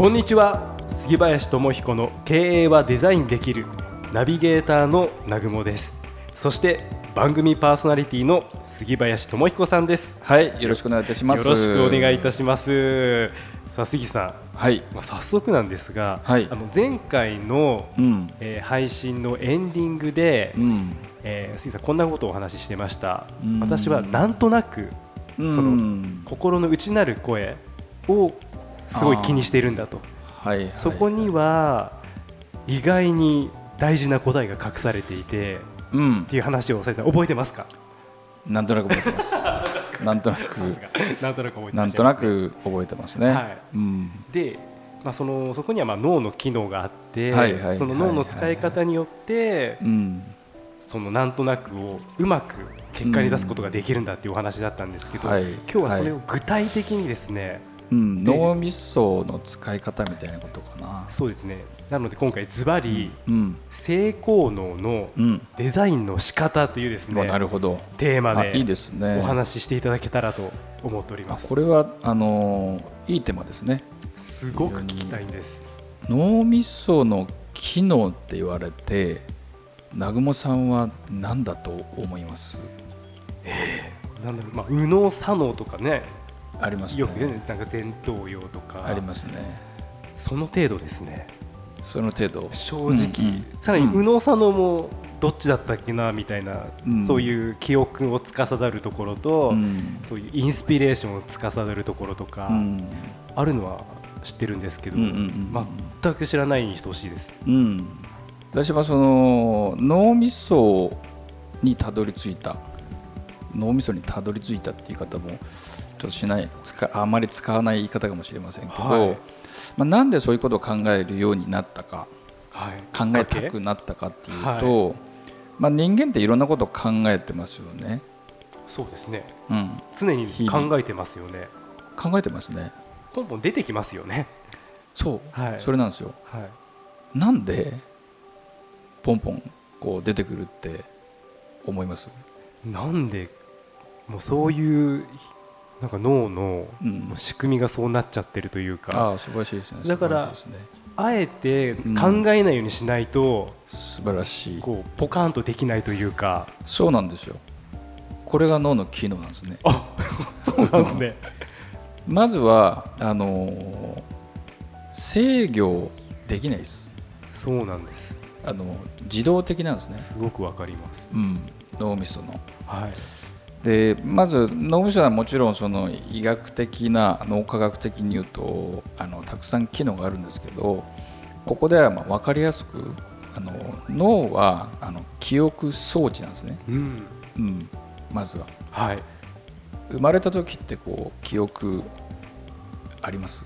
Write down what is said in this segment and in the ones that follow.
こんにちは。杉林智彦の経営はデザインできるナビゲーターの南雲です。そして番組パーソナリティの杉林智彦さんです。はい、よろしくお願いいたします。よろしくお願いいたします。さあ杉さん、はい、まあ、早速なんですが、はい。あの前回の、うん、えー配信のエンディングで、うん、えー杉さんこんなことをお話ししてました、うん。私はなんとなくうん、その心の内なる声をすごい気にしているんだと。はい、はい、そこには意外に大事な答えが隠されていてうん。っ、ていう話をされた。覚えてますか？なんとなく覚えてます。なんとなく、なんとなく覚えてなんとなく覚えてますね。はい。うん、で、まあ、そのそこにはまあ脳の機能があって、はいはいその脳の使い方によって、うん、そのなんとなくをうまく結果に出すことができるんだっていうお話だったんですけど、はい。今日はそれを具体的にですね、うん、で脳みその使い方みたいなことかな。そうですねなので今回ズバリうん、性功能のうん、デザインの仕方というですまあねなるほど。テーマあ、いいでですね。お話ししていただけたらと思っております。これはあのーいいテーマですね。すごく聞きたいんです。脳みその機能って言われて、南雲さんは何だと思います？なんだろう、まあ、右脳左脳とかね、ありますね。よくね、なんか前頭葉とか、ありますね。その程度ですね。その程度。正直、さらにうん右脳左脳もどっちだったっけなみたいな、うんそういう記憶を司るところと、うんそういうインスピレーションを司るところとか、うんあるのは知ってるんですけど、うんうんうん全く知らないに等しいです。うん、私はその脳みそにたどり着いた脳みそにたどり着いたっていう言い方もちょっとしない使あまり使わない言い方かもしれませんけど、はい。まあ、なんでそういうことを考えるようになったかはい、考えたくなったかっていうと、まあ、人間っていろんなことを考えてますよね、そうですね。うん、常に考えてますよね。考えてますね。ポンポン出てきますよね。そう、はい。それなんですよ。はい。なんでポンポンこう出てくるって思います？なんでもうそういうなんか脳のうん。仕組みがそうなっちゃってるというか、ああ素晴らしいですね。だからね。あえて考えないようにしないと、素晴らしい。こうポカーンとできないというか、そうなんですよ。これが脳の機能なんですね。あそうなんですね。まずはあのー制御できないです。そうなんです。あの自動的なんですね、すごくわかります。うん、脳みその。はい。でまず脳みそはもちろんその医学的な脳科学的に言うとあのたくさん機能があるんですけどここではまあ分かりやすくあの脳はあの記憶装置なんですね、うん。うん、まずははい。生まれた時ってこう記憶あります、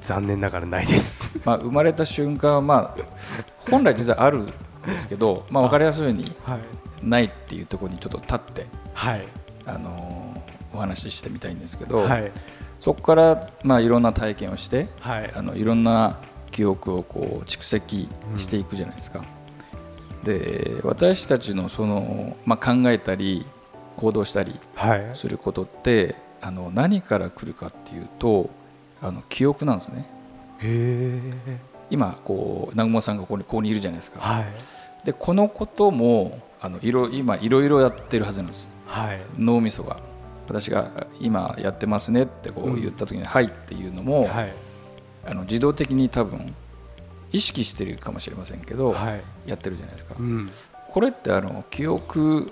残念ながらないです。まあ、生まれた瞬間は、まあ、本来実はあるんですけど、まあ、分かりやすいようにはい。ないっていうところにちょっと立って、はい。あのーお話ししてみたいんですけど、はい。そこから、まあ、いろんな体験をしてはい。あのいろんな記憶をこう蓄積していくじゃないですか。で私たちのその、まあ、考えたり行動したりはい。することってあの何から来るかっていうとあの記憶なんですね。今こう南雲さんがここにここにいるじゃないですかはい。でこのこともあのいろ今いろいろやってるはずなんですはい。脳みそが私が今やってますねってこう言った時に「はい」っていうのも、はい。あの自動的に多分意識してるかもしれませんけど、はい。やってるじゃないですかうん。これってあの記憶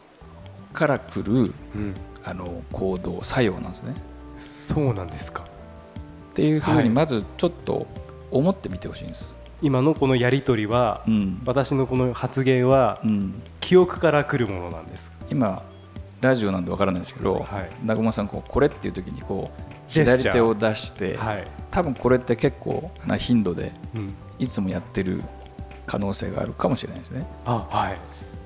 から来るうん。あの行動作用なんですねそうなんですか。っていうふうはいにまずちょっと思ってみてほしいんです、今のこのやり取りは、うん私のこの発言はうん、記憶から来るものなんです。今ラジオなんでわからないですけど、はい。南雲さんこうこれっていう時にこう左手を出して、はい、多分これって結構な頻度でうん、いつもやってる可能性があるかもしれないですね。あはい。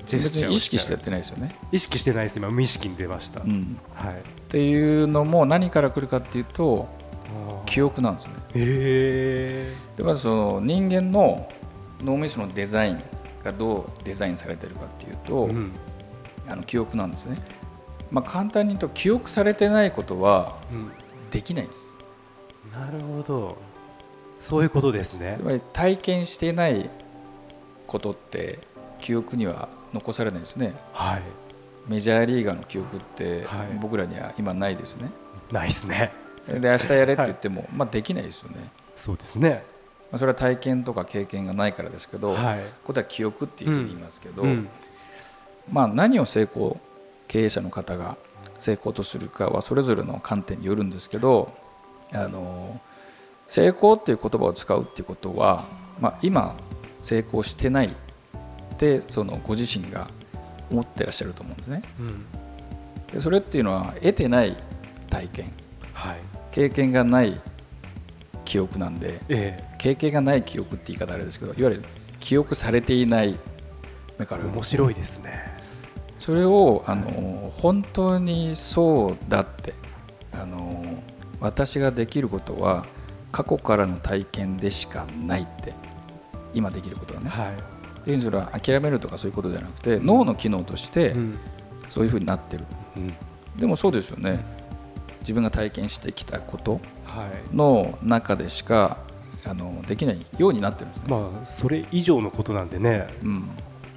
ジェス別チャーをに意識してやってないですよね。意識してないです今。無意識に出ました、うん、はい。っていうのも何から来るかっていうと記憶なんですね。へえでまずその人間の脳みそのデザインがどうデザインされてるかっていうと、うんあの記憶なんですね。まあ、簡単に言うと記憶されてないことはうん、できないです。なるほどそういうことですねつまり体験していないことって記憶には残されないですね。はいメジャーリーガーの記憶ってはい僕らには今ないですね。ないですねで明日やれって言っても、まあ、できないですよね。そうですねまあ、それは体験とか経験がないからですけど、はい。ここでは記憶っていうふうに言いますけど、うん。まあ、何を成功経営者の方が成功とするかはそれぞれの観点によるんですけどあの成功っていう言葉を使うっていうことは、まあ、今成功してないってそのご自身が思ってらっしゃると思うんですね。うん。でそれっていうのは得てない体験。はい。経験がない記憶なんでえ経験がない記憶って言い方あれですけどいわゆる記憶されていないだからえ面白いですね。それをあの本当にそうだってあの私ができることは過去からの体験でしかないって今できることはね。はい。っていうそれは諦めるとかそういうことじゃなくて脳の機能としてうん。そういうふうになってる。うん。でもそうですよね。自分が体験してきたことはいの中でしかあのできないようになってるんですね。まあそれ以上のことなんでねうん。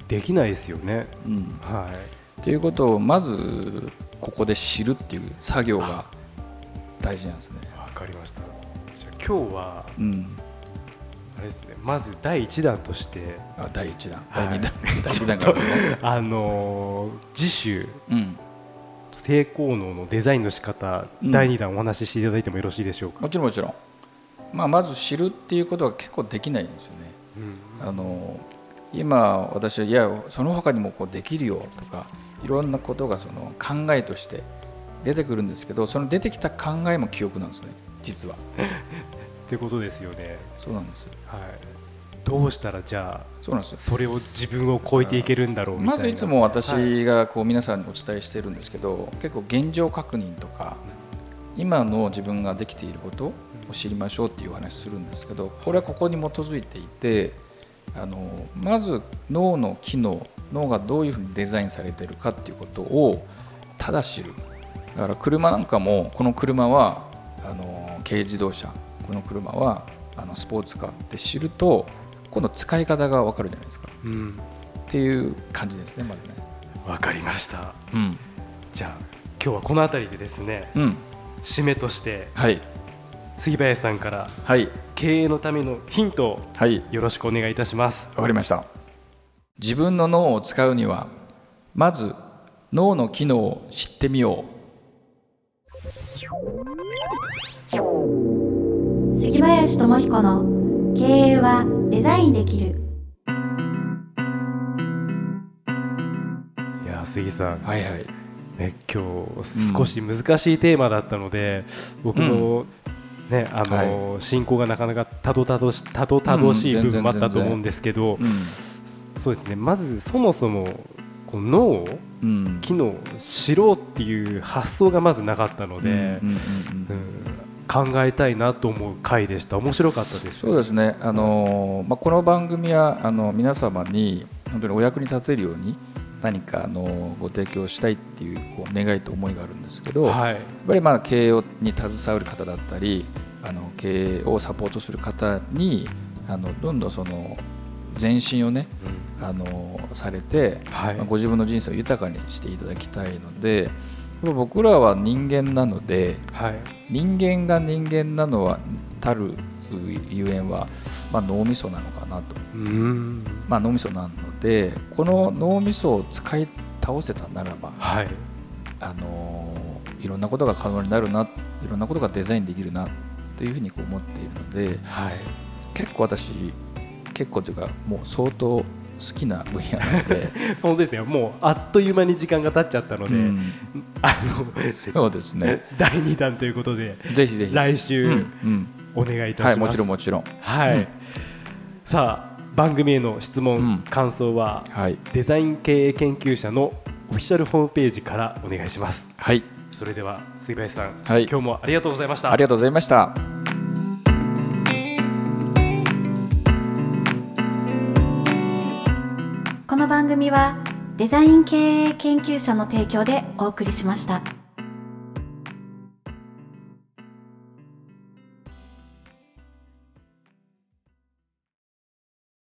できないですよね。うん、はい。っていうことをまずここで知るっていう作業が大事なんですね。わかりました。じゃあ今日はうん、あれですね。まず第一弾としてあ第1弾、はい。第2弾、第2弾があるね。あのー次週うん、成功能のデザインの仕方、うん。第2弾お話ししていただいてもよろしいでしょうか？も、ちろんもちろん。まあ、まず知るっていうことは結構できないんですよね。うん。あの今私はいやその他にもこうできるよとかいろんなことがその考えとして出てくるんですけどその出てきた考えも記憶なんですね実は。ってことですよね、そうなんです。はい、どうしたらじゃあそうなんですよ。それを自分を超えていけるんだろうみたいな。まずいつも私がこう皆さんにお伝えしてるんですけど、結構現状確認とか今の自分ができていることを知りましょうっていうお話するんですけどこれはここに基づいていてあのまず脳の機能脳がどういうふうにデザインされているかっていうことをただ知る。だから車なんかもこの車はあの軽自動車この車はあのスポーツカーって知ると今度使い方が分かるじゃないですか。うんっていう感じですねまずね。わかりました。うん、じゃあ今日はこの辺りでですねうん、締めとしてはい。杉林さんからはい。経営のためのヒントをはい。よろしくお願いいたします。わかりました。自分の脳を使うにはまず脳の機能を知ってみよ杉林智彦の経営はデザインできる。いやー杉さん。うはいはい。ね、今日少し難しいテーマだったので、僕も、ねあの進行がなかなかたどたどしたどたどしいうん部分もあったと思うんですけど、うんそうですね。まずそもそもこの脳うん。機能を知ろうっていう発想がまずなかったので、うんうんうんうん。うん考えたいなと思う回でした。面白かったです。そうですね。あのーまあ、この番組はあの皆様に本当にお役に立てるように何かあのご提供したいっていうこう願いと思いがあるんですけど、はい。やっぱりまあ経営に携わる方だったりあの経営をサポートする方にあのどんどんその前進をねあのされて、はい。まあご自分の人生を豊かにしていただきたいので僕らは人間なのではい。人間が人間なのはたるゆえんは、まあ、脳みそなのかなと、うん。まあ、脳みそなのでこの脳みそを使い倒せたならばはい。あのいろんなことが可能になるないろんなことがデザインできるなというふうにこう思っているのではい。結構私結構というかもう相当好きな分野なので。本当ですね。もうあっという間に時間が経っちゃったので、うん。あそうですね。の第2弾ということでぜひぜひ。来週、うんうん。お願いいたします。はいもちろんもちろん。はい。うん。さあ番組への質問、うん。感想ははい。デザイン経営研究者のオフィシャルホームページからお願いします。はい。それでは杉林さん、はい。今日もありがとうございました。ありがとうございましたの番組はデザイン経営研究者の提供でお送りしました。